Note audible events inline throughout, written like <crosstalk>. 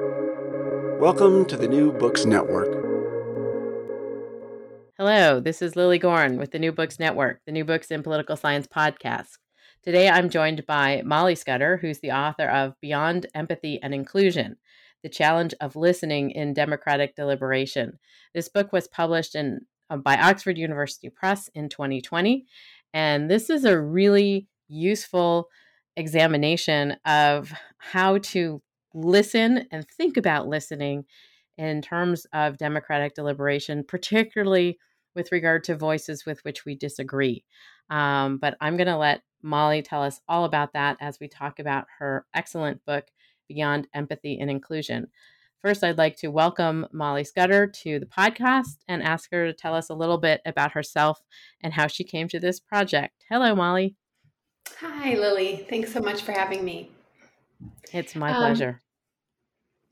Welcome to the New Books Network. Hello, this is Lilly Goren with the New Books Network, the New Books in Political Science podcast. Today I'm joined by Molly Scudder, who's the author of Beyond Empathy and Inclusion The Challenge of Listening in Democratic Deliberation. This book was published in, uh, by Oxford University Press in 2020, and this is a really useful examination of how to listen and think about listening in terms of democratic deliberation, particularly with regard to voices with which we disagree. Um, but I'm going to let Molly tell us all about that as we talk about her excellent book, Beyond Empathy and Inclusion. First, I'd like to welcome Molly Scudder to the podcast and ask her to tell us a little bit about herself and how she came to this project. Hello, Molly. Hi, Lilly. Thanks so much for having me. It's my um, pleasure.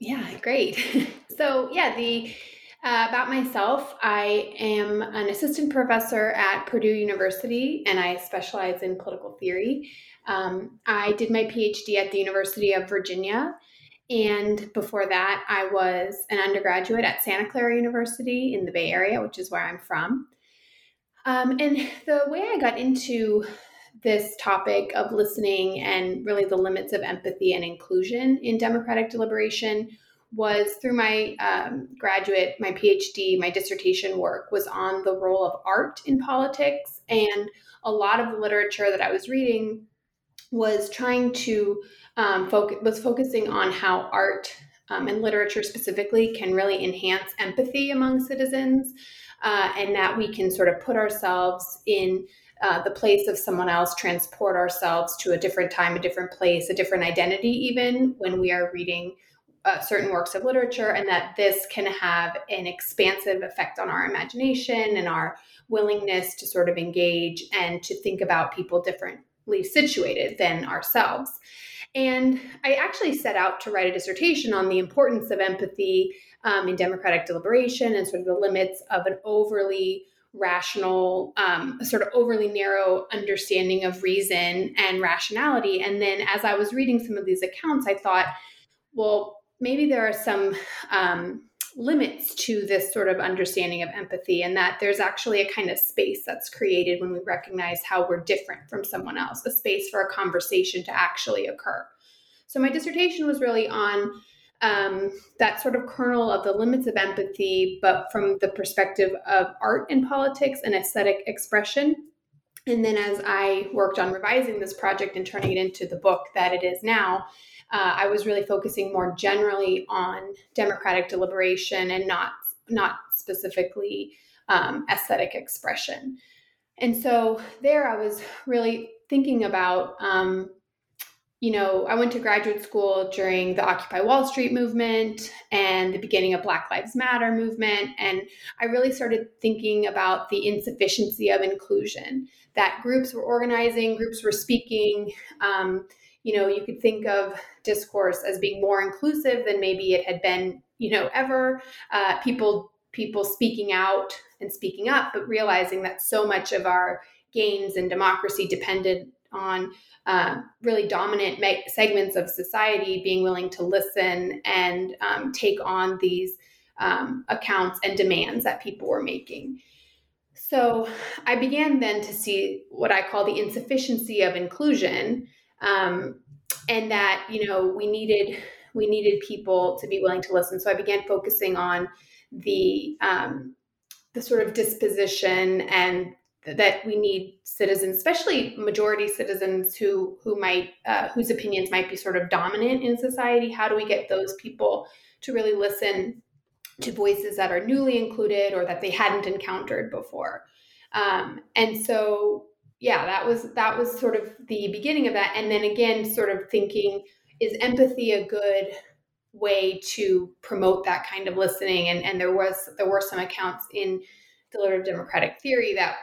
Yeah, great. <laughs> so, yeah, the uh, about myself, I am an assistant professor at Purdue University and I specialize in political theory. Um, I did my PhD at the University of Virginia. And before that, I was an undergraduate at Santa Clara University in the Bay Area, which is where I'm from. Um, and the way I got into this topic of listening and really the limits of empathy and inclusion in democratic deliberation was through my um, graduate, my PhD, my dissertation work was on the role of art in politics. And a lot of the literature that I was reading was trying to um, focus, was focusing on how art um, and literature specifically can really enhance empathy among citizens. Uh, and that we can sort of put ourselves in uh, the place of someone else, transport ourselves to a different time, a different place, a different identity, even when we are reading uh, certain works of literature, and that this can have an expansive effect on our imagination and our willingness to sort of engage and to think about people differently situated than ourselves. And I actually set out to write a dissertation on the importance of empathy um, in democratic deliberation and sort of the limits of an overly rational, um, sort of overly narrow understanding of reason and rationality. And then as I was reading some of these accounts, I thought, well, maybe there are some um, limits to this sort of understanding of empathy, and that there's actually a kind of space that's created when we recognize how we're different from someone else, a space for a conversation to actually occur. So my dissertation was really on um, that sort of kernel of the limits of empathy, but from the perspective of art and politics and aesthetic expression. And then as I worked on revising this project and turning it into the book that it is now, uh, I was really focusing more generally on democratic deliberation and not not specifically um, aesthetic expression. And so there, I was really thinking about um, you know, I went to graduate school during the Occupy Wall Street movement and the beginning of Black Lives Matter movement. And I really started thinking about the insufficiency of inclusion, that groups were organizing, groups were speaking. Um, you know, you could think of discourse as being more inclusive than maybe it had been, you know, ever. Uh, people people speaking out and speaking up, but realizing that so much of our gains in democracy depended on uh, really dominant me- segments of society being willing to listen and um, take on these um, accounts and demands that people were making. So I began then to see what I call the insufficiency of inclusion, um, and that you know we needed we needed people to be willing to listen. So I began focusing on the um, the sort of disposition and that we need citizens, especially majority citizens who who might uh, whose opinions might be sort of dominant in society. How do we get those people to really listen to voices that are newly included or that they hadn't encountered before? Um, and so, yeah, that was that was sort of the beginning of that. And then again, sort of thinking, is empathy a good way to promote that kind of listening? And and there was there were some accounts in deliberative democratic theory that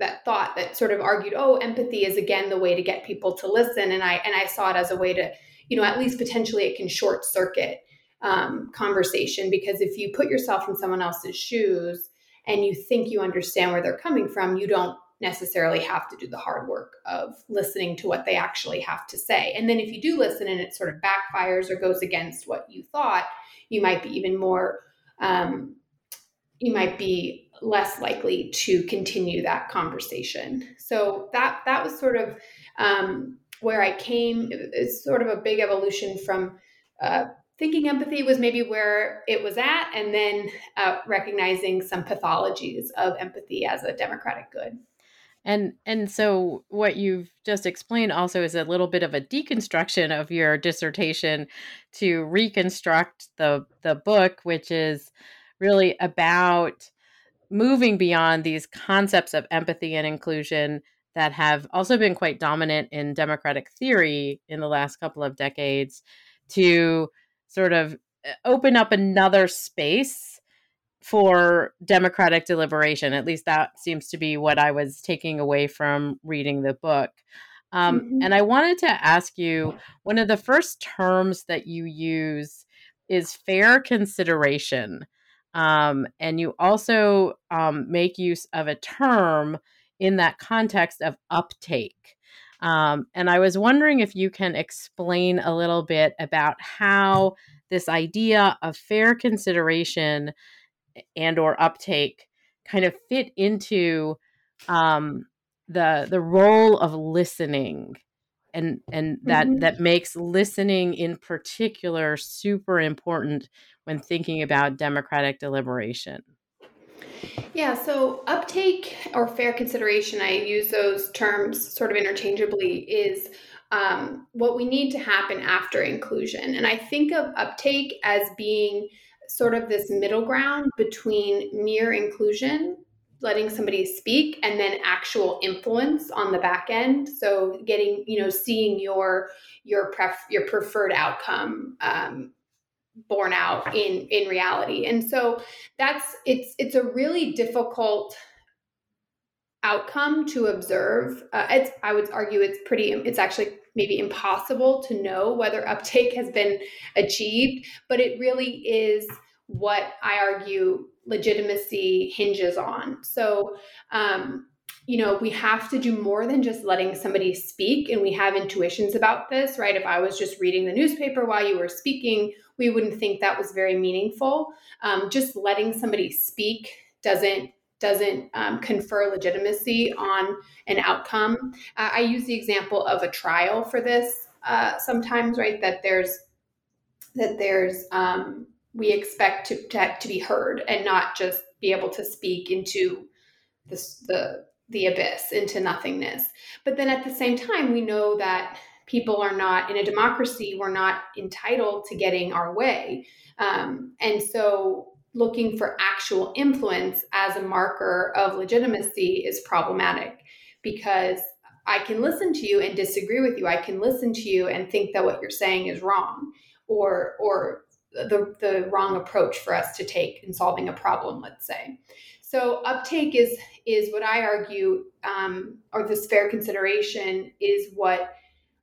that thought that sort of argued, oh, empathy is again the way to get people to listen, and I and I saw it as a way to, you know, at least potentially it can short circuit um, conversation because if you put yourself in someone else's shoes and you think you understand where they're coming from, you don't necessarily have to do the hard work of listening to what they actually have to say. And then if you do listen and it sort of backfires or goes against what you thought, you might be even more, um, you might be less likely to continue that conversation. So that that was sort of um, where I came. It's sort of a big evolution from. Uh, thinking empathy was maybe where it was at, and then uh, recognizing some pathologies of empathy as a democratic good. And and so what you've just explained also is a little bit of a deconstruction of your dissertation to reconstruct the the book, which is really about moving beyond these concepts of empathy and inclusion that have also been quite dominant in democratic theory in the last couple of decades to sort of eh, open up another space for democratic deliberation. At least that seems to be what I was taking away from reading the book. Um, mm-hmm. And I wanted to ask you one of the first terms that you use is fair consideration. Um, and you also um, make use of a term in that context of uptake. Um, and I was wondering if you can explain a little bit about how this idea of fair consideration and or uptake kind of fit into um, the the role of listening and and that mm-hmm. that makes listening in particular super important when thinking about democratic deliberation yeah so uptake or fair consideration i use those terms sort of interchangeably is um, what we need to happen after inclusion and i think of uptake as being sort of this middle ground between mere inclusion letting somebody speak and then actual influence on the back end. So getting you know seeing your your pref your preferred outcome um, borne out in in reality. And so that's it's it's a really difficult outcome to observe. Uh, it's i would argue it's pretty it's actually maybe impossible to know whether uptake has been achieved, but it really is what I argue legitimacy hinges on. So, um, you know, we have to do more than just letting somebody speak, and we have intuitions about this, right? If I was just reading the newspaper while you were speaking, we wouldn't think that was very meaningful. Um, just letting somebody speak doesn't doesn't um, confer legitimacy on an outcome. Uh, I use the example of a trial for this uh, sometimes, right? That there's that there's um, we expect to, to, to be heard and not just be able to speak into this, the the abyss into nothingness. But then at the same time, we know that people are not in a democracy. We're not entitled to getting our way, um, and so looking for actual influence as a marker of legitimacy is problematic because I can listen to you and disagree with you. I can listen to you and think that what you're saying is wrong or or the, the wrong approach for us to take in solving a problem, let's say. So uptake is is what I argue, um, or this fair consideration is what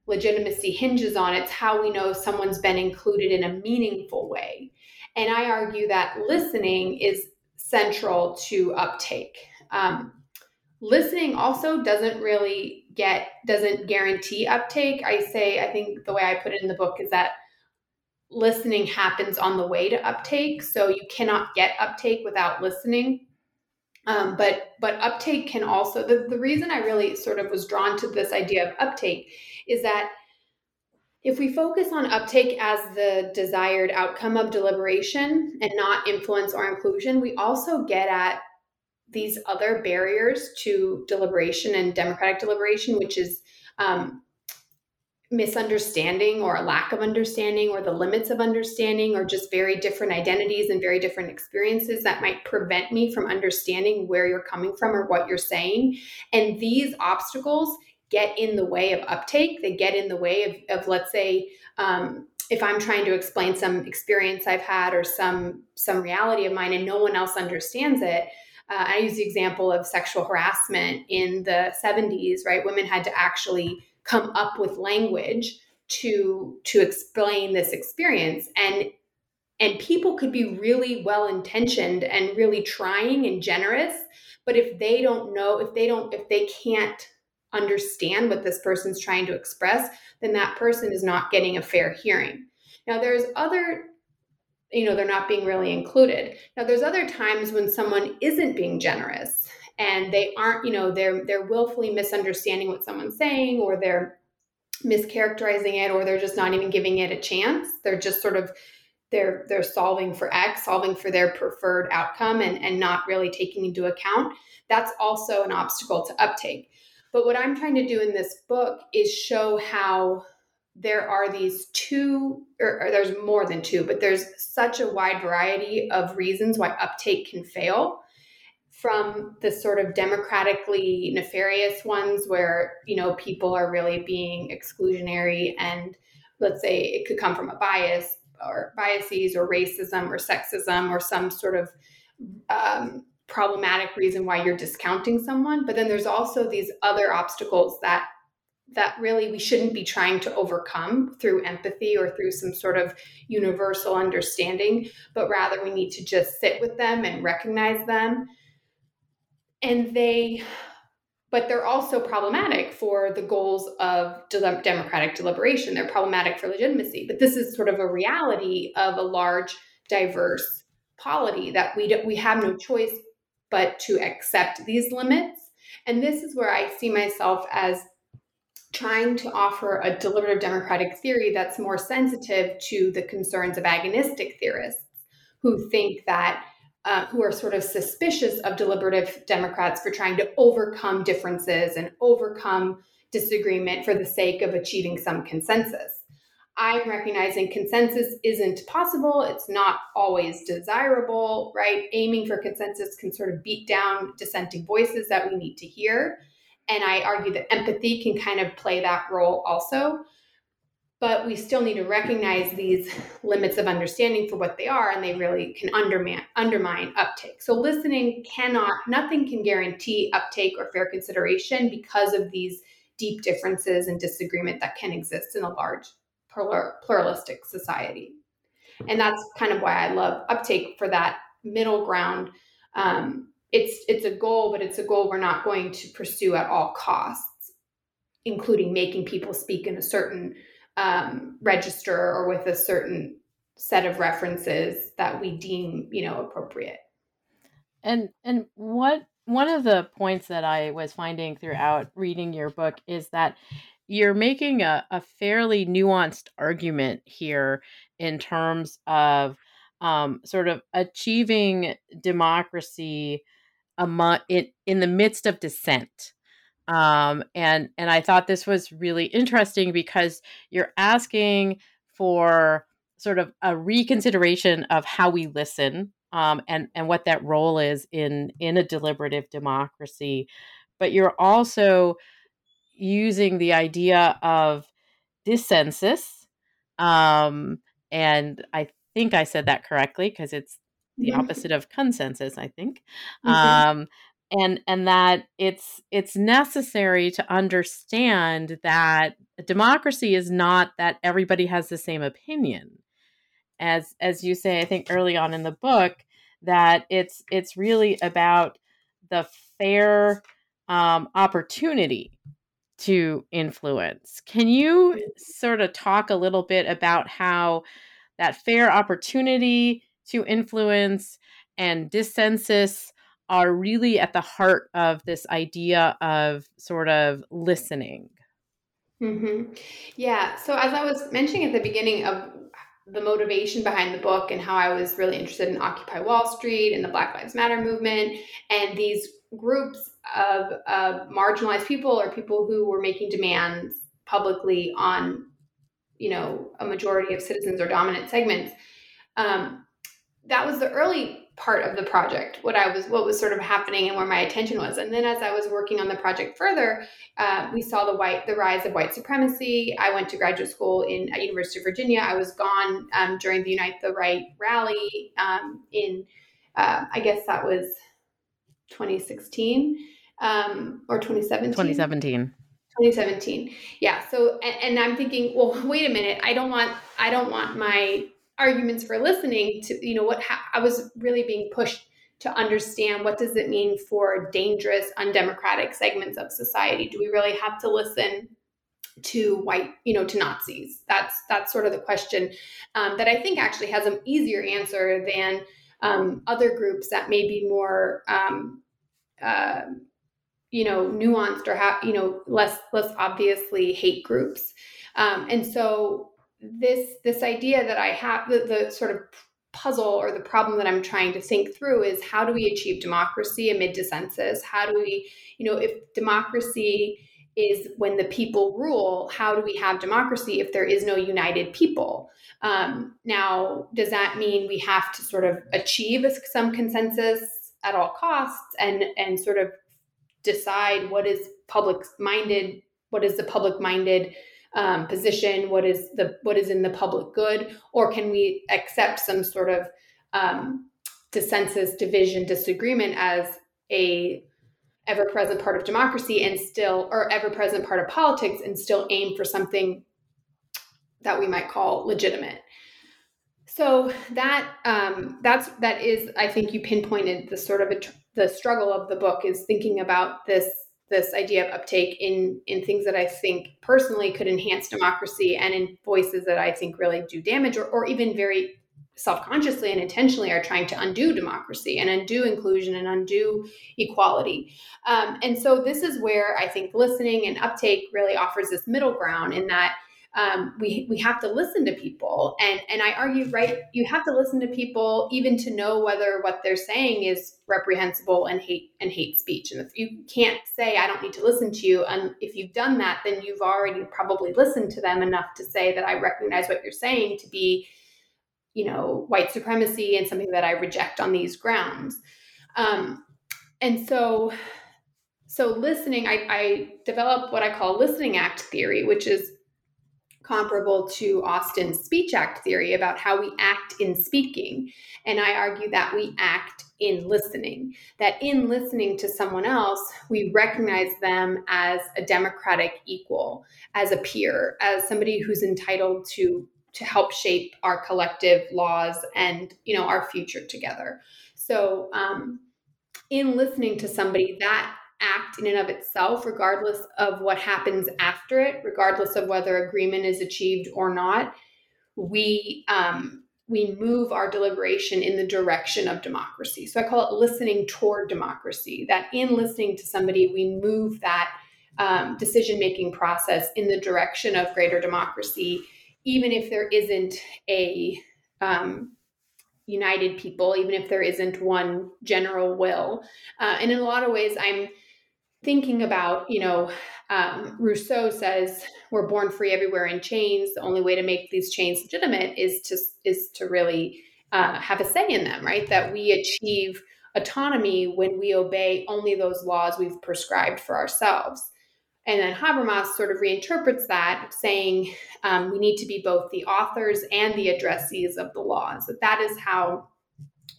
legitimacy hinges on. It's how we know someone's been included in a meaningful way. And I argue that listening is central to uptake. Um, listening also doesn't really get, doesn't guarantee uptake. I say, I think the way I put it in the book is that listening happens on the way to uptake. So you cannot get uptake without listening. Um, but but uptake can also the, the reason I really sort of was drawn to this idea of uptake is that if we focus on uptake as the desired outcome of deliberation and not influence or inclusion, we also get at these other barriers to deliberation and democratic deliberation, which is um, misunderstanding or a lack of understanding or the limits of understanding or just very different identities and very different experiences that might prevent me from understanding where you're coming from or what you're saying. And these obstacles get in the way of uptake. They get in the way of, of let's say, um, if I'm trying to explain some experience I've had or some some reality of mine and no one else understands it. Uh, I use the example of sexual harassment in the 70s, right? Women had to actually come up with language to to explain this experience and And people could be really well intentioned and really trying and generous, but if they don't know, if they don't, if they can't understand what this person's trying to express, then that person is not getting a fair hearing. Now, there's other, you know, they're not being really included. Now, there's other times when someone isn't being generous and they aren't, you know, they're they're willfully misunderstanding what someone's saying or they're mischaracterizing it or they're just not even giving it a chance. They're just sort of they're they're solving for X, solving for their preferred outcome and, and not really taking into account. That's also an obstacle to uptake. But what I'm trying to do in this book is show how there are these two, or, or, there's more than two, but there's such a wide variety of reasons why uptake can fail from the sort of democratically nefarious ones where, you know, people are really being exclusionary and let's say it could come from a bias or biases or racism or sexism or some sort of um, problematic reason why you're discounting someone. But then there's also these other obstacles that that really we shouldn't be trying to overcome through empathy or through some sort of universal understanding but rather we need to just sit with them and recognize them and they but they're also problematic for the goals of democratic deliberation they're problematic for legitimacy but this is sort of a reality of a large diverse polity that we do, we have no choice but to accept these limits. And this is where I see myself as trying to offer a deliberative democratic theory that's more sensitive to the concerns of agonistic theorists who think that uh, who are sort of suspicious of deliberative Democrats for trying to overcome differences and overcome disagreement for the sake of achieving some consensus. I'm recognizing consensus isn't possible. It's not always desirable, right? Aiming for consensus can sort of beat down dissenting voices that we need to hear. And I argue that empathy can kind of play that role also. But we still need to recognize these limits of understanding for what they are, and they really can undermine, undermine uptake. So, listening cannot, nothing can guarantee uptake or fair consideration because of these deep differences and disagreement that can exist in a large pluralistic society. And that's kind of why I love uptake for that middle ground. Um, it's it's a goal, but it's a goal we're not going to pursue at all costs, including making people speak in a certain um, register or with a certain set of references that we deem you know appropriate. And and what one of the points that I was finding throughout reading your book is that you're making a, a fairly nuanced argument here in terms of um, sort of achieving democracy among, in, in the midst of dissent. Um, and and I thought this was really interesting because you're asking for sort of a reconsideration of how we listen um, and and what that role is in in a deliberative democracy, but you're also using the idea of dissensus. Um, and I think I said that correctly because it's the opposite of consensus, I think. Mm-hmm. Um, and and that it's it's necessary to understand that democracy is not that everybody has the same opinion as as you say i think early on in the book that it's it's really about the fair um, opportunity to influence. Can you sort of talk a little bit about how that fair opportunity to influence and dissensus are really at the heart of this idea of sort of listening? Mm-hmm. Yeah. So, as I was mentioning at the beginning of the motivation behind the book and how I was really interested in Occupy Wall Street and the Black Lives Matter movement and these groups of, of marginalized people or people who were making demands publicly on you know a majority of citizens or dominant segments um, that was the early part of the project what i was what was sort of happening and where my attention was and then as i was working on the project further uh, we saw the white the rise of white supremacy i went to graduate school in at university of virginia i was gone um, during the unite the right rally um, in uh, i guess that was 2016 um, or 2017. 2017. 2017. Yeah. So, and, and I'm thinking, well, <laughs> wait a minute. I don't want, I don't want my arguments for listening to you know what I was really being pushed to understand what does it mean for dangerous undemocratic segments of society? Do we really have to listen to white you know to nazis? That's that's sort of the question um, that i think actually has an easier answer than um, other groups that may be more um, uh, you know nuanced or have you know less less obviously hate groups. Um, and so this this idea that i have the, the sort of puzzle or the problem that i'm trying to think through is how do we achieve democracy amid dissensus? How do we you know if democracy is when the people rule how do we have democracy if there is no united people? Um, now does that mean we have to sort of achieve some consensus at all costs and and sort of decide what is public minded what is the public minded um, position what is the what is in the public good or can we accept some sort of um, dissensus division disagreement as a ever present part of democracy and still or ever present part of politics and still aim for something that we might call legitimate? So that um, that's that is i think you pinpointed the sort of a, the struggle of the book is thinking about this this idea of uptake in in things that I think personally could enhance democracy and in voices that I think really do damage or, or even very self-consciously and intentionally are trying to undo democracy and undo inclusion and undo equality. Um, and so this is where i think listening and uptake really offers this middle ground in that um, we we have to listen to people. And and I argue right you have to listen to people even to know whether what they're saying is reprehensible and hate and hate speech. And if you can't say I don't need to listen to you and if you've done that then you've already probably listened to them enough to say that I recognize what you're saying to be you know white supremacy and something that I reject on these grounds. Um, and so so listening I, I developed what I call listening act theory which is comparable to Austin's speech act theory about how we act in speaking. And I argue that we act in listening, that in listening to someone else, we recognize them as a democratic equal, as a peer, as somebody who's entitled to to help shape our collective laws and you know our future together so um, in listening to somebody that act in and of itself, regardless of what happens after it, regardless of whether agreement is achieved or not, we um, we move our deliberation in the direction of democracy. So I call it listening toward democracy. That in listening to somebody, we move that um, decision making process in the direction of greater democracy, even if there isn't a um, united people, even if there isn't one general will. Uh, and in a lot of ways, I'm thinking about, you know, um, Rousseau says we're born free everywhere in chains. The only way to make these chains legitimate is to is to really uh, have a say in them, right? That we achieve autonomy when we obey only those laws we've prescribed for ourselves. And then Habermas sort of reinterprets that, saying um, we need to be both the authors and the addressees of the laws. That that is how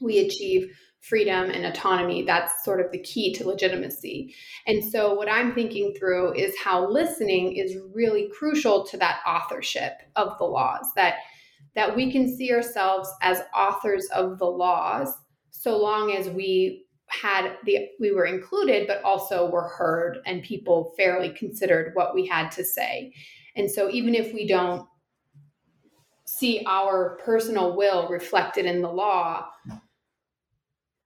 we achieve freedom and autonomy. That's sort of the key to legitimacy. And so, what I'm thinking through is how listening is really crucial to that authorship of the laws. That that we can see ourselves as authors of the laws so long as we had the we were included but also were heard and people fairly considered what we had to say and so even if we don't see our personal will reflected in the law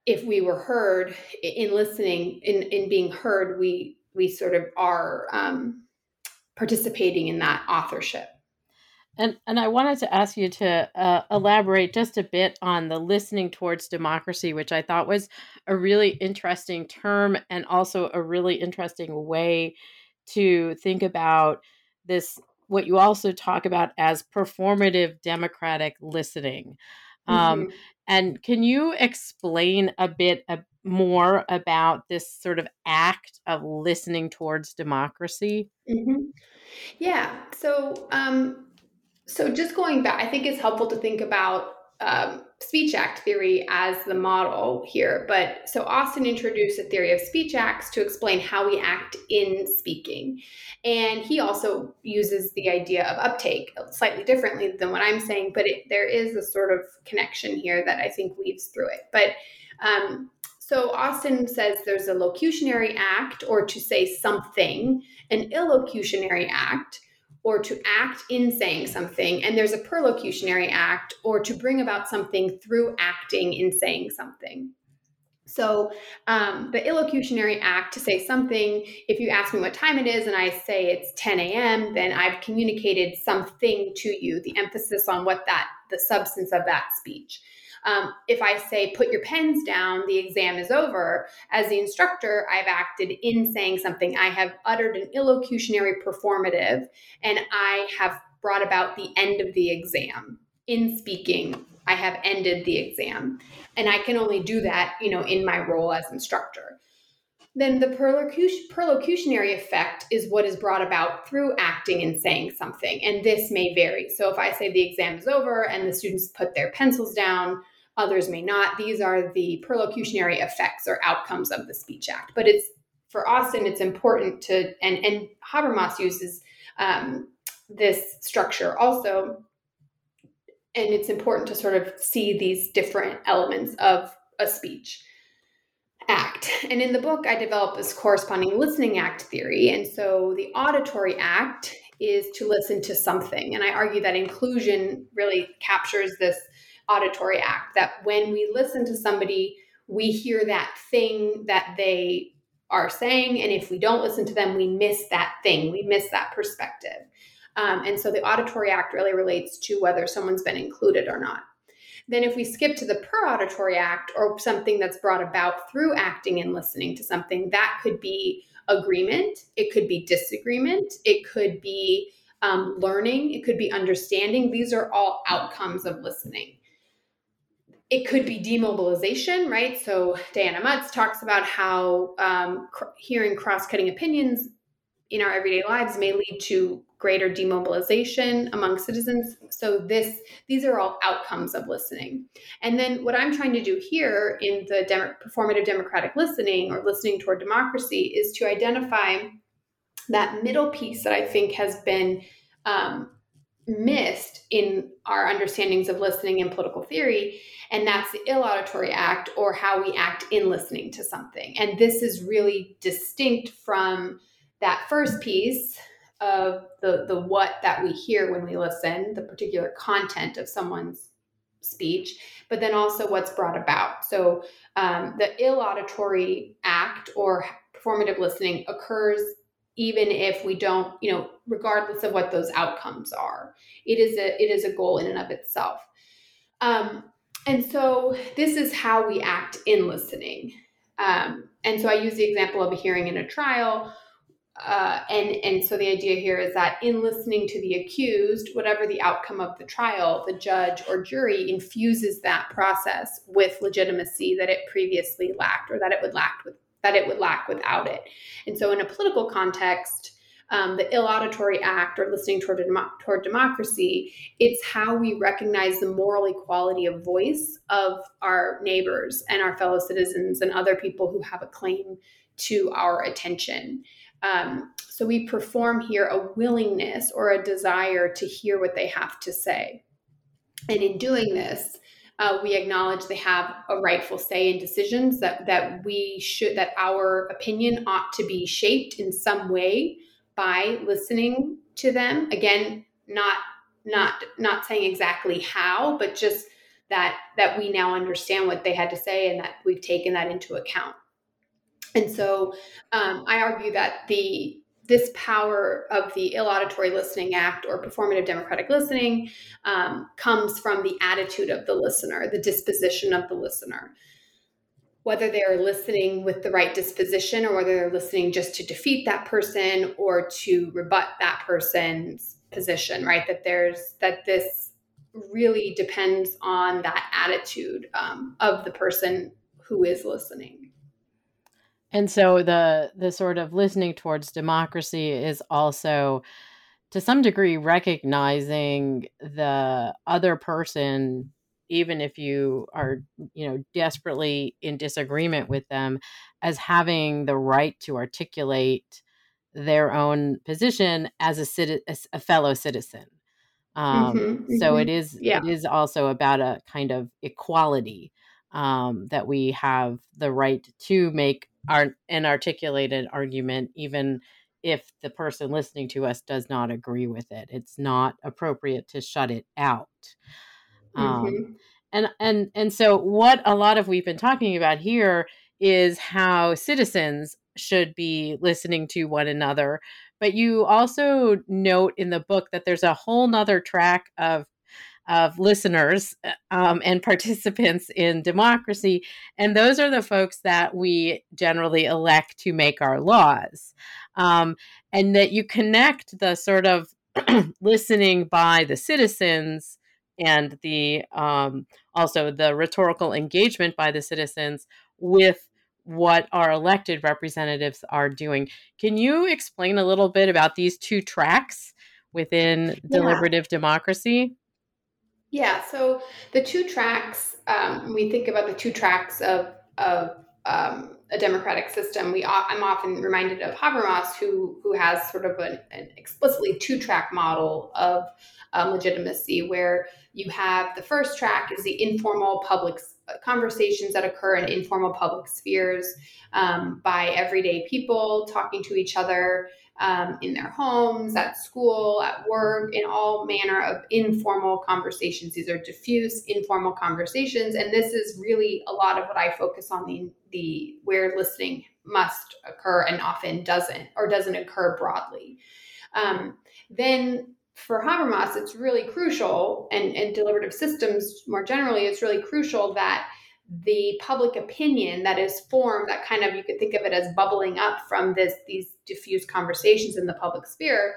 if we were heard in listening in in being heard we we sort of are um, participating in that authorship and and I wanted to ask you to uh, elaborate just a bit on the listening towards democracy, which I thought was a really interesting term and also a really interesting way to think about this. What you also talk about as performative democratic listening. Um, mm-hmm. And can you explain a bit more about this sort of act of listening towards democracy? Mm-hmm. Yeah. So, um, so just going back, I think it's helpful to think about um, speech act theory as the model here, but so Austin introduced a theory of speech acts to explain how we act in speaking. And he also uses the idea of uptake slightly differently than what I'm saying, but it, there is a sort of connection here that I think weaves through it. But um, so Austin says there's a locutionary act or to say something, an illocutionary act or to act in saying something, and there's a perlocutionary act or to bring about something through acting in saying something. So, um, the illocutionary act to say something, if you ask me what time it is and I say it's 10 a.m., then I've communicated something to you, the emphasis on what that, the substance of that speech. Um, if I say, put your pens down, the exam is over, as the instructor, I've acted in saying something. I have uttered an illocutionary performative, and I have brought about the end of the exam. In speaking, I have ended the exam. And I can only do that, you know, in my role as instructor then the perlocution, perlocutionary effect is what is brought about through acting and saying something. And this may vary. So if I say the exam is over and the students put their pencils down, others may not. These are the perlocutionary effects or outcomes of the Speech Act. But it's for Austin, it's important to, and, and Habermas uses um, this structure also. And it's important to sort of see these different elements of a speech act. And in the book, I develop this corresponding listening act theory. And so the auditory act is to listen to something. And I argue that inclusion really captures this auditory act that when we listen to somebody, we hear that thing that they are saying. And if we don't listen to them, we miss that thing, we miss that perspective. Um, and so the auditory act really relates to whether someone's been included or not. Then, if we skip to the per auditory act or something that's brought about through acting and listening to something, that could be agreement, it could be disagreement, it could be um, learning, it could be understanding. These are all outcomes of listening. It could be demobilization, right? So Diana Mutz talks about how um, cr- hearing cross-cutting opinions in our everyday lives may lead to greater demobilization among citizens. So this these are all outcomes of listening. And then what I'm trying to do here in the dem- performative democratic listening or listening toward democracy is to identify that middle piece that I think has been um, missed in our understandings of listening in political theory, and that's the illauditory act or how we act in listening to something. And this is really distinct from that first piece of the the what that we hear when we listen, the particular content of someone's speech, but then also what's brought about. So um, the illauditory act or performative listening occurs even if we don't, you know, regardless of what those outcomes are. It is a it is a goal in and of itself. Um, and so this is how we act in listening. Um, and so I use the example of a hearing in a trial uh, and and so the idea here is that in listening to the accused, whatever the outcome of the trial, the judge or jury infuses that process with legitimacy that it previously lacked, or that it would lack with that it would lack without it. And so, in a political context, um, the illauditory act or listening toward toward democracy, it's how we recognize the moral equality of voice of our neighbors and our fellow citizens and other people who have a claim to our attention. Um, so we perform here a willingness or a desire to hear what they have to say. And in doing this, uh, we acknowledge they have a rightful say in decisions that that we should that our opinion ought to be shaped in some way by listening to them. Again, not not not saying exactly how, but just that that we now understand what they had to say and that we've taken that into account. And so um, I argue that the this power of the illauditory listening act or performative democratic listening um, comes from the attitude of the listener, the disposition of the listener. Whether they're listening with the right disposition or whether they're listening just to defeat that person or to rebut that person's position, right? That there's that this really depends on that attitude um, of the person who is listening. And so the the sort of listening towards democracy is also to some degree recognizing the other person even if you are you know desperately in disagreement with them as having the right to articulate their own position as a, citi- a fellow citizen um, mm-hmm, so mm-hmm. it is yeah. it is also about a kind of equality um, that we have the right to make our an articulated argument even if the person listening to us does not agree with it it's not appropriate to shut it out um, mm-hmm. and and and so what a lot of we've been talking about here is how citizens should be listening to one another but you also note in the book that there's a whole nother track of of listeners uh, um, and <laughs> participants in democracy. And those are the folks that we generally elect to make our laws. Um, and that you connect the sort of <clears throat> listening by the citizens and the um, also the rhetorical engagement by the citizens with what our elected representatives are doing. Can you explain a little bit about these two tracks within yeah. deliberative democracy? Yeah, so the two tracks, um, we think about the two tracks of, of um, a democratic system, we I'm often reminded of Habermas, who who has sort of an, an explicitly two track model of um, legitimacy, where you have the first track is the informal public conversations that occur in informal public spheres um, by everyday people talking to each other um, in their homes, at school, at work, in all manner of informal conversations. These are diffuse, informal conversations, and this is really a lot of what I focus on the the where listening must occur and often doesn't or doesn't occur broadly. Um, then for Habermas, it's really crucial, and, and deliberative systems more generally, it's really crucial that the public opinion that is formed, that kind of you could think of it as bubbling up from this these diffuse conversations in the public sphere.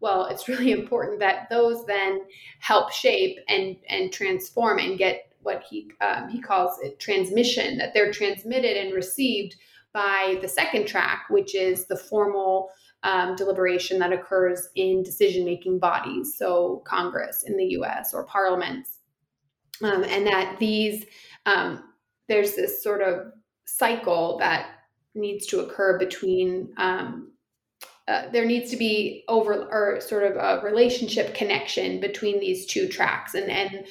Well, it's really <laughs> important that those then help shape and and transform and get what he um, he calls it transmission that they're transmitted and received by the second track, which is the formal um, deliberation that occurs in decision making bodies, so Congress in the US or parliaments. Um, and that these, um, there's this sort of cycle that needs to occur between. Um, uh, there needs to be over or sort of a relationship connection between these two tracks and and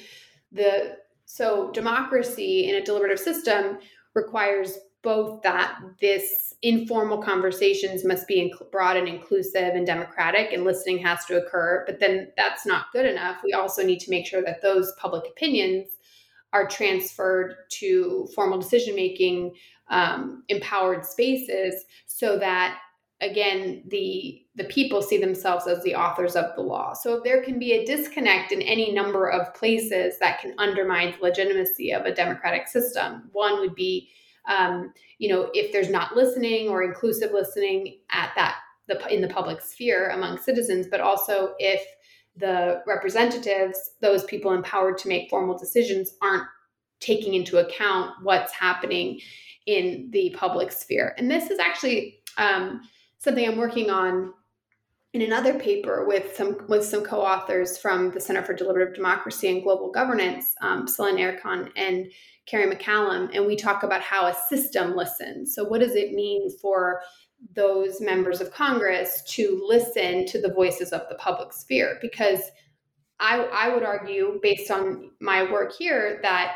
the so democracy in a deliberative system requires both that this informal conversations must be inc- broad and inclusive and democratic and listening has to occur but then that's not good enough we also need to make sure that those public opinions are transferred to formal decision making um, empowered spaces so that again the the people see themselves as the authors of the law. So there can be a disconnect in any number of places that can undermine the legitimacy of a democratic system. One would be um, you know, if there's not listening or inclusive listening at that the in the public sphere among citizens, but also if the representatives, those people empowered to make formal decisions, aren't taking into account what's happening in the public sphere. And this is actually um, something I'm working on in another paper with some with some co-authors from the Center for Deliberative Democracy and Global Governance, um, Selen and Kerry McCallum, and we talk about how a system listens. So, what does it mean for those members of Congress to listen to the voices of the public sphere? Because I, I would argue, based on my work here, that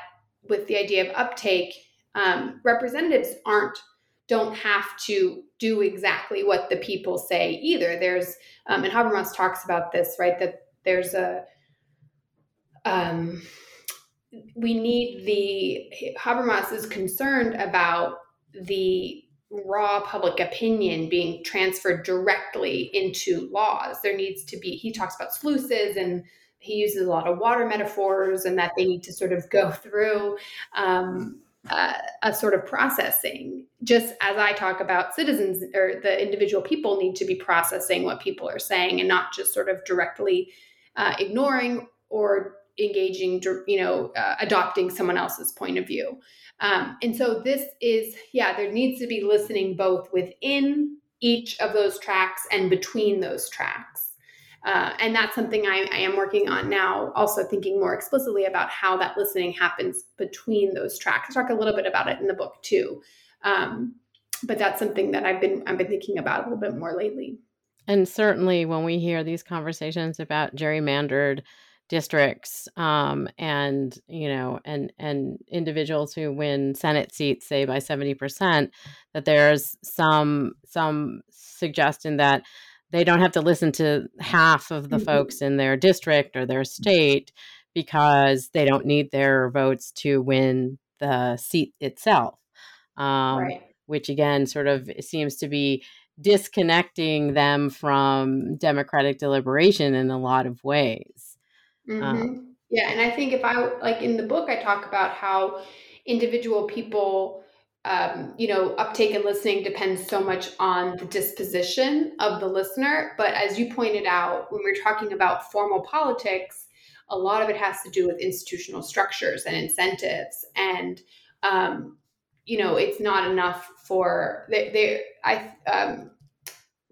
with the idea of uptake, um, representatives aren't don't have to do exactly what the people say either. There's um, and Habermas talks about this, right? That there's a um, we need the Habermas is concerned about the raw public opinion being transferred directly into laws. There needs to be, he talks about sluices and he uses a lot of water metaphors and that they need to sort of go through um, uh, a sort of processing. Just as I talk about citizens or the individual people need to be processing what people are saying and not just sort of directly uh, ignoring or engaging, you know, uh, adopting someone else's point of view. Um, and so this is, yeah, there needs to be listening both within each of those tracks and between those tracks. uh, and that's something I, I, am working on now. Also, thinking more explicitly about how that listening happens between those tracks. I talk a little bit about it in the book too, um, but that's something that I've been I've been thinking about a little bit more lately. And certainly, when we hear these conversations about gerrymandered districts um, and you know and and individuals who win senate seats say by 70% that there's some some suggestion that they don't have to listen to half of the mm-hmm. folks in their district or their state because they don't need their votes to win the seat itself. Um, right. Which again sort of seems to be disconnecting them from democratic deliberation in a lot of ways. Mm-hmm. Um, yeah, and I think if I like in the book, I talk about how individual people um, you know, uptake and listening depends so much on the disposition of the listener. But as you pointed out, when we're talking about formal politics, a lot of it has to do with institutional structures and incentives. And, um, you know, it's not enough for they, they I, um,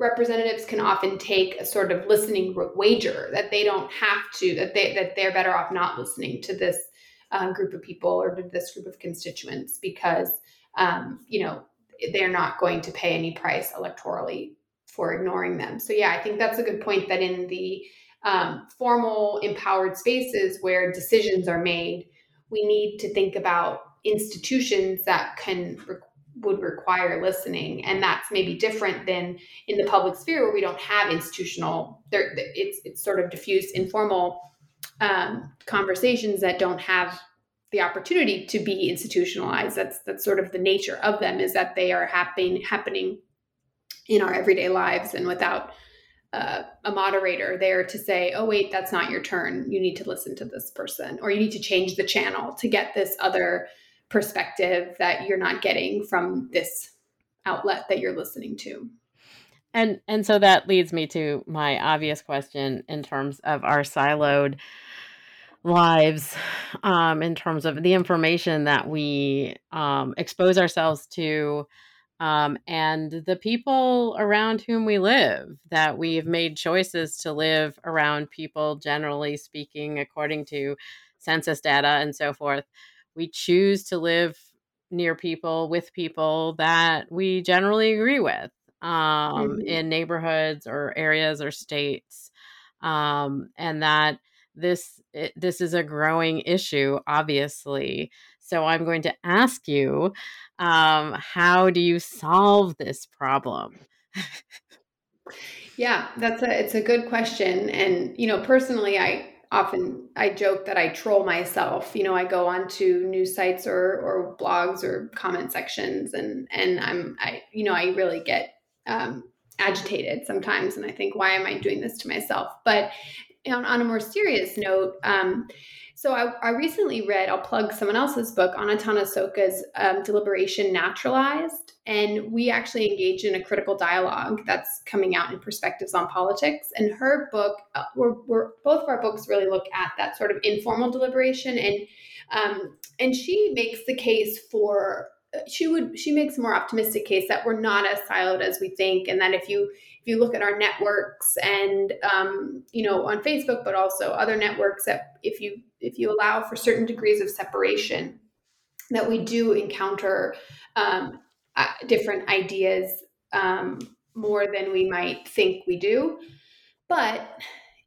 representatives can often take a sort of listening wager that they don't have to, that they, that they're better off not listening to this uh, group of people or to this group of constituents because um, you know, they're not going to pay any price electorally for ignoring them. So yeah, I think that's a good point that in the um, formal empowered spaces where decisions are made, we need to think about institutions that can re- would require listening, and that's maybe different than in the public sphere where we don't have institutional. There, it's it's sort of diffuse, informal um, conversations that don't have the opportunity to be institutionalized. That's that's sort of the nature of them is that they are happening happening in our everyday lives and without uh, a moderator there to say, "Oh wait, that's not your turn. You need to listen to this person, or you need to change the channel to get this other perspective that you're not getting from this outlet that you're listening to." And and so that leads me to my obvious question in terms of our siloed lives um, in terms of the information that we um, expose ourselves to um, and the people around whom we live, that we've made choices to live around people, generally speaking, according to census data and so forth. We choose to live near people with people that we generally agree with um, mm-hmm. in neighborhoods or areas or states. Um, and that this it, this is a growing issue obviously so i'm going to ask you um, how do you solve this problem <laughs> yeah that's a it's a good question and you know personally i often i joke that i troll myself. You know i go onto news sites or or blogs or comment sections and and i'm i you know i really get um, agitated sometimes and i think why am i doing this to myself? But on, on a more serious note, um, so I, I, recently read, I'll plug someone else's book, Ana Tanasoca's um, Deliberation Naturalized. And we actually engaged in a critical dialogue that's coming out in Perspectives on Politics. And her book, uh, we're, we're, both of our books really look at that sort of informal deliberation. And, um, and she makes the case for she would she makes a more optimistic case that we're not as siloed as we think. And that if you if you look at our networks and um, you know on facebook but also other networks that if you if you allow for certain degrees of separation that we do encounter um, uh, different ideas um, more than we might think we do. But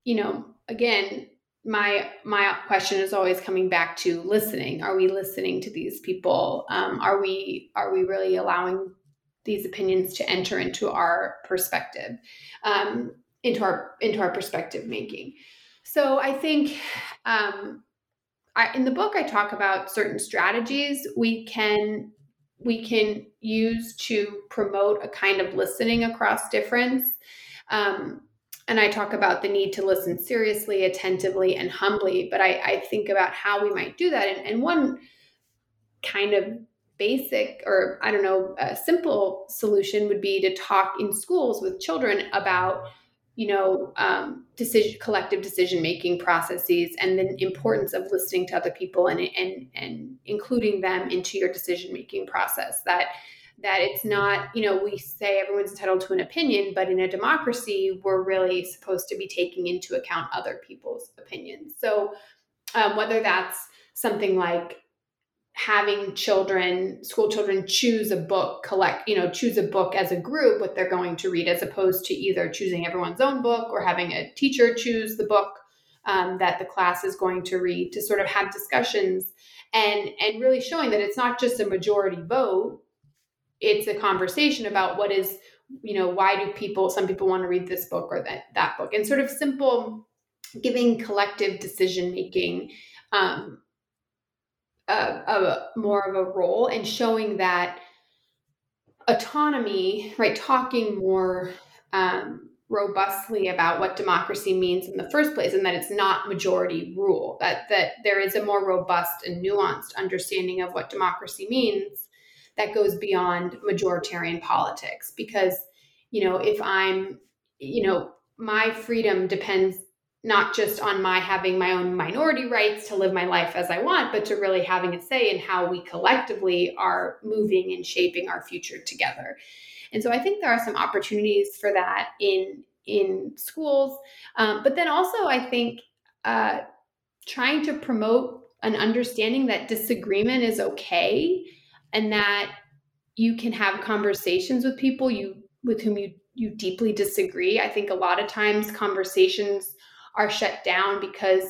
you know again my my question is always coming back to listening. Are we listening to these people? Um, are we are we really allowing these opinions to enter into our perspective um, into our into our perspective making? So i think um, I, in the book i talk about certain strategies we can we can use to promote a kind of listening across difference. Um, and I talk about the need to listen seriously, attentively, and humbly. But I, I think about how we might do that. And, and, one kind of basic, or I don't know, a simple solution would be to talk in schools with children about, you know, um, decision, collective decision making processes, and the importance of listening to other people and and and including them into your decision making process. That that it's not, you know, we say everyone's entitled to an opinion, but in a democracy, we're really supposed to be taking into account other people's opinions. So, um, whether that's something like having children, school children, choose a book, collect, you know, choose a book as a group, what they're going to read, as opposed to either choosing everyone's own book or having a teacher choose the book um, that the class is going to read to sort of have discussions and and really showing that it's not just a majority vote it's a conversation about what is you know why do people some people want to read this book or that that book and sort of simple giving collective decision making um, a, a more of a role and showing that autonomy right talking more um, robustly about what democracy means in the first place and that it's not majority rule that that there is a more robust and nuanced understanding of what democracy means that goes beyond majoritarian politics. Because you know if i'm you know my freedom depends not just on my having my own minority rights to live my life as i want but to really having a say in how we collectively are moving and shaping our future together. And so I think there are some opportunities for that in in schools, um, but then also I think uh, trying to promote an understanding that disagreement is okay and that you can have conversations with people you with whom you you deeply disagree. I think a lot of times conversations are shut down because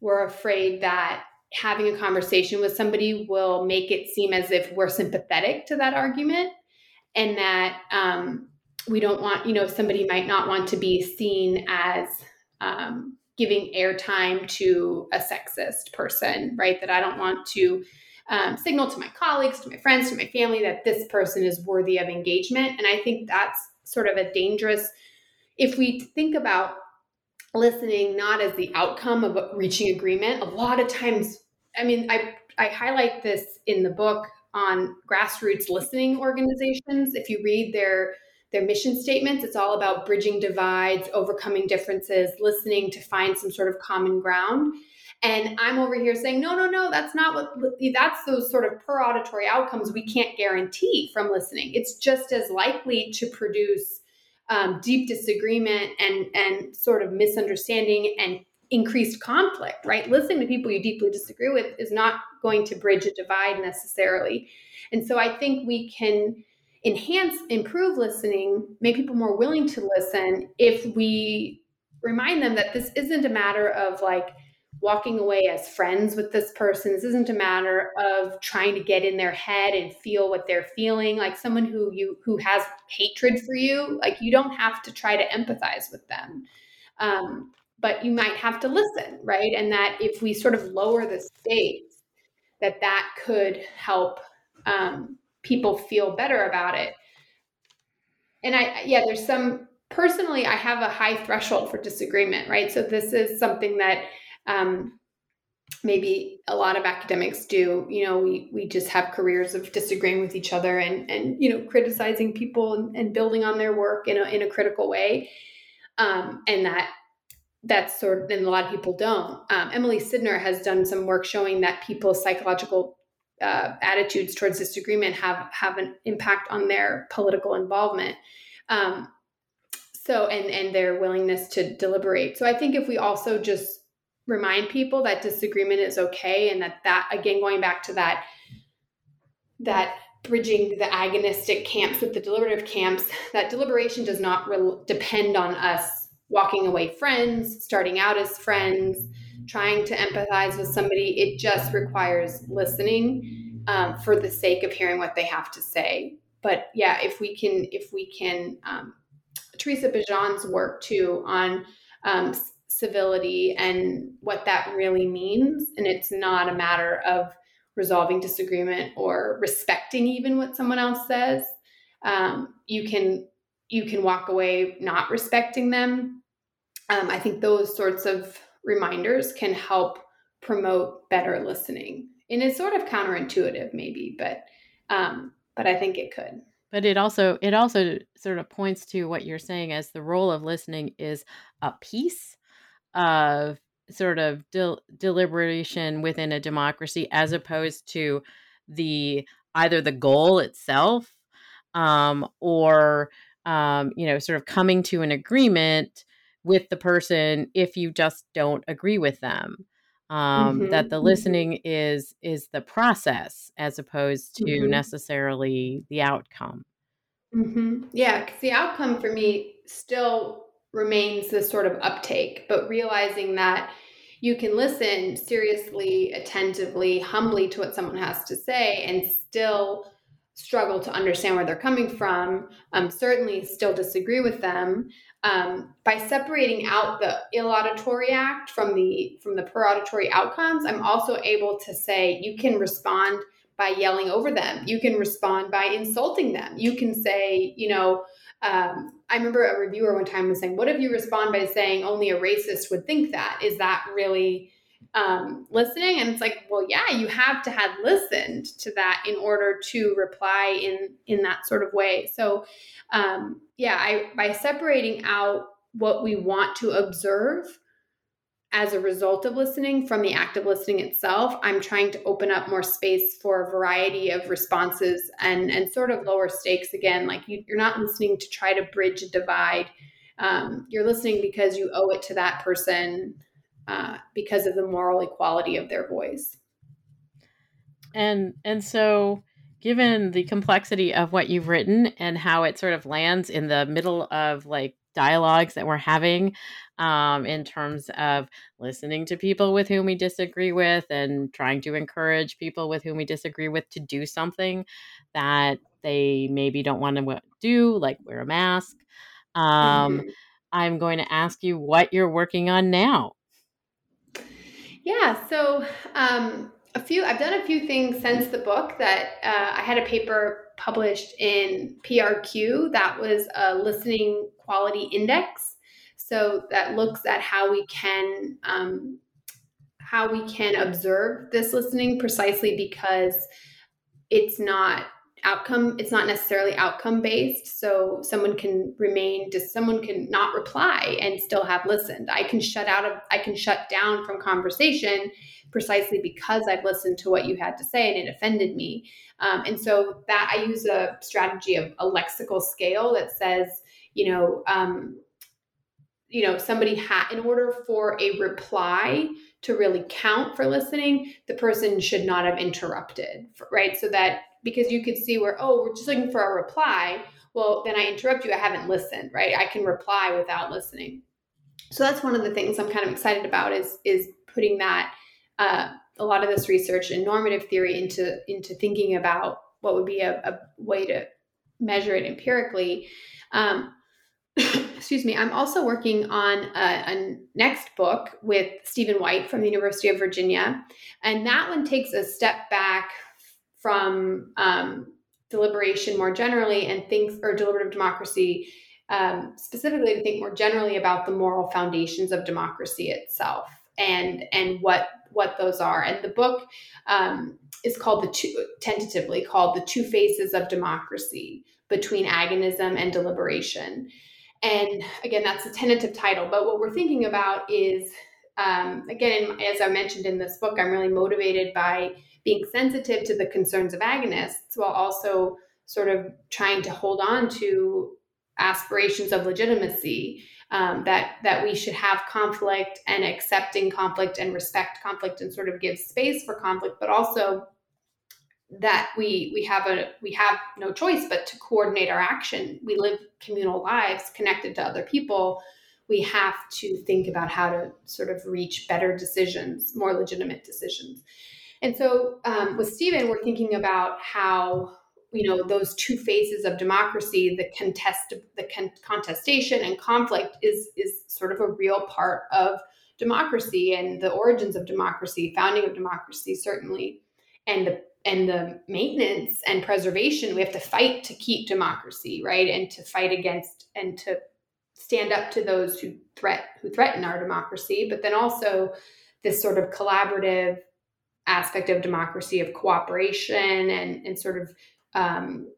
we're afraid that having a conversation with somebody will make it seem as if we're sympathetic to that argument and that um, we don't want, you know, somebody might not want to be seen as um, giving airtime to a sexist person, right? That I don't want to um, signal to my colleagues, to my friends, to my family that this person is worthy of engagement. And I think that's sort of a dangerous, if we think about listening not as the outcome of reaching agreement, a lot of times, I mean, I, I highlight this in the book on grassroots listening organizations. If you read their their mission statements, it's all about bridging divides, overcoming differences, listening to find some sort of common ground. And I'm over here saying, no, no, no, that's not what, that's those sort of per auditory outcomes we can't guarantee from listening. It's just as likely to produce um, deep disagreement and, and sort of misunderstanding and increased conflict, right? Listening to people you deeply disagree with is not going to bridge a divide necessarily. And so I think we can enhance, improve listening, make people more willing to listen if we remind them that this isn't a matter of like walking away as friends with this person. This isn't a matter of trying to get in their head and feel what they're feeling. Like someone who you who has hatred for you, like you don't have to try to empathize with them. Um, but you might have to listen, right? And that if we sort of lower the stakes, that that could help um, people feel better about it. And I, yeah, there's some personally, I have a high threshold for disagreement, right? So this is something that um, maybe a lot of academics do. You know, we we just have careers of disagreeing with each other and and you know criticizing people and, and building on their work in a in a critical way. Um, and that that's sort of, and a lot of people don't. Um, Emily Sydnor has done some work showing that people's psychological uh, attitudes towards disagreement have have an impact on their political involvement. Um, so and and their willingness to deliberate. So I think if we also just remind people that disagreement is okay and that that again going back to that that bridging the agonistic camps with the deliberative camps that deliberation does not re- depend on us walking away friends, starting out as friends, trying to empathize with somebody. It just requires listening um, for the sake of hearing what they have to say. But yeah, if we can, if we can, um, Teresa Bejan's work too on um, civility and what that really means, and it's not a matter of resolving disagreement or respecting even what someone else says. Um, you can you can walk away not respecting them. Um, I think those sorts of reminders can help promote better listening. And it's sort of counterintuitive, maybe, but um, but I think it could. But it also it also sort of points to what you're saying as the role of listening is a piece of sort of del- deliberation within a democracy, as opposed to the either the goal itself um, or um, you know, sort of coming to an agreement with the person if you just don't agree with them. Um, Mhm, that the mhm. listening is is the process as opposed to Mhm. necessarily the outcome. hmm Yeah, because the outcome for me still remains this sort of uptake, but realizing that you can listen seriously, attentively, humbly to what someone has to say and still struggle to understand where they're coming from, um, certainly still disagree with them. Um, by separating out the illauditory act from the from the per-auditory outcomes, I'm also able to say you can respond by yelling over them. You can respond by insulting them. You can say, you know, um, I remember a reviewer one time was saying, "What if you respond by saying only a racist would think that? Is that really um, listening?" And it's like, well, yeah, you have to have listened to that in order to reply in in that sort of way. So, um, yeah, I by separating out what we want to observe as a result of listening from the act of listening itself i'm trying to open up more space for a variety of responses and and sort of lower stakes again. Like you, are not listening to try to bridge a divide. Um, you're listening because you owe it to that person uh, because of the moral equality of their voice. And and so given the complexity of what you've written and how it sort of lands in the middle of like dialogues that we're having um, in terms of listening to people with whom we disagree with and trying to encourage people with whom we disagree with to do something that they maybe don't want to do, like wear a mask. Um, Mhm. I'm going to ask you what you're working on now. Yeah, so um, a few I've done a few things since the book that uh, I had a paper published in PRQ that was a listening quality index. So that looks at how we can um, how we can observe this listening precisely because it's not outcome it's not necessarily outcome based so someone can remain just someone can not reply and still have listened. I can shut out of i can shut down from conversation precisely because i've listened to what you had to say and it offended me. Um, and so that i use a strategy of a lexical scale that says you know um, you know somebody had in order for a reply to really count for listening the person should not have interrupted right? So that because you could see where oh we're just looking for a reply. Well then i interrupt you. I haven't listened right? I can reply without listening. So that's one of the things i'm kind of excited about is is putting that uh, a lot of this research and normative theory into into thinking about what would be a, a way to measure it empirically. Um, <laughs> excuse me i'm also working on a, a, next book with stephen white from the university of virginia. And that one takes a step back from um, deliberation more generally and thinks or deliberative democracy um, specifically to think more generally about the moral foundations of democracy itself and and what what those are. And the book um, is called the two tentatively called the two faces of democracy between agonism and deliberation and again that's a tentative title but what we're thinking about is um, again as i mentioned in this book i'm really motivated by being sensitive to the concerns of agonists while also sort of trying to hold on to aspirations of legitimacy um, that that we should have conflict and accepting conflict and respect conflict and sort of give space for conflict but also that we we have a we have no choice but to coordinate our action. We live communal lives connected to other people. We have to think about how to sort of reach better decisions more legitimate decisions. And so um, with stephen we're thinking about how you know those two phases of democracy the contest the con- contestation and conflict is is sort of a real part of democracy and the origins of democracy founding of democracy certainly. And the and the maintenance and preservation we have to fight to keep democracy right? And to fight against and to stand up to those who threat who threaten our democracy but then also this sort of collaborative aspect of democracy of cooperation and and sort of um,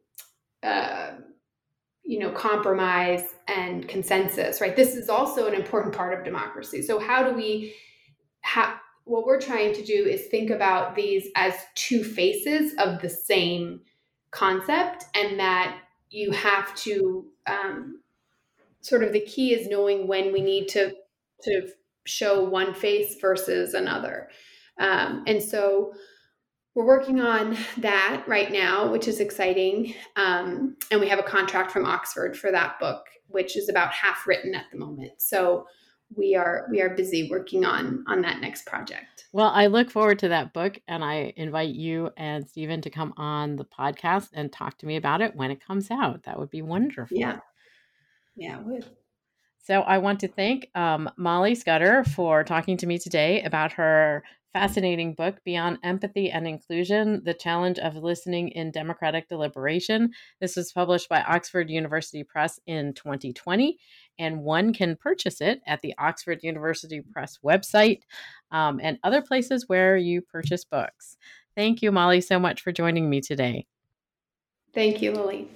uh, you know compromise and consensus right? This is also an important part of democracy. So how do we have what we're trying to do is think about these as two faces of the same concept and that you have to um, sort of the key is knowing when we need to to show one face versus another. Um, and so we're working on that right now, which is exciting. Um, and we have a contract from Oxford for that book, which is about half written at the moment. So we are we are busy working on on that next project. Well, I look forward to that book and I invite you and Stephen to come on the podcast and talk to me about it when it comes out. That would be wonderful. Yeah. Yeah, it would. So I want to thank um, Molly Scudder for talking to me today about her fascinating book, Beyond Empathy and Inclusion The Challenge of Listening in Democratic Deliberation. This was published by Oxford University Press in 2020, and one can purchase it at the Oxford University Press website um, and other places where you purchase books. Thank you, Molly, so much for joining me today. Thank you, Lilly.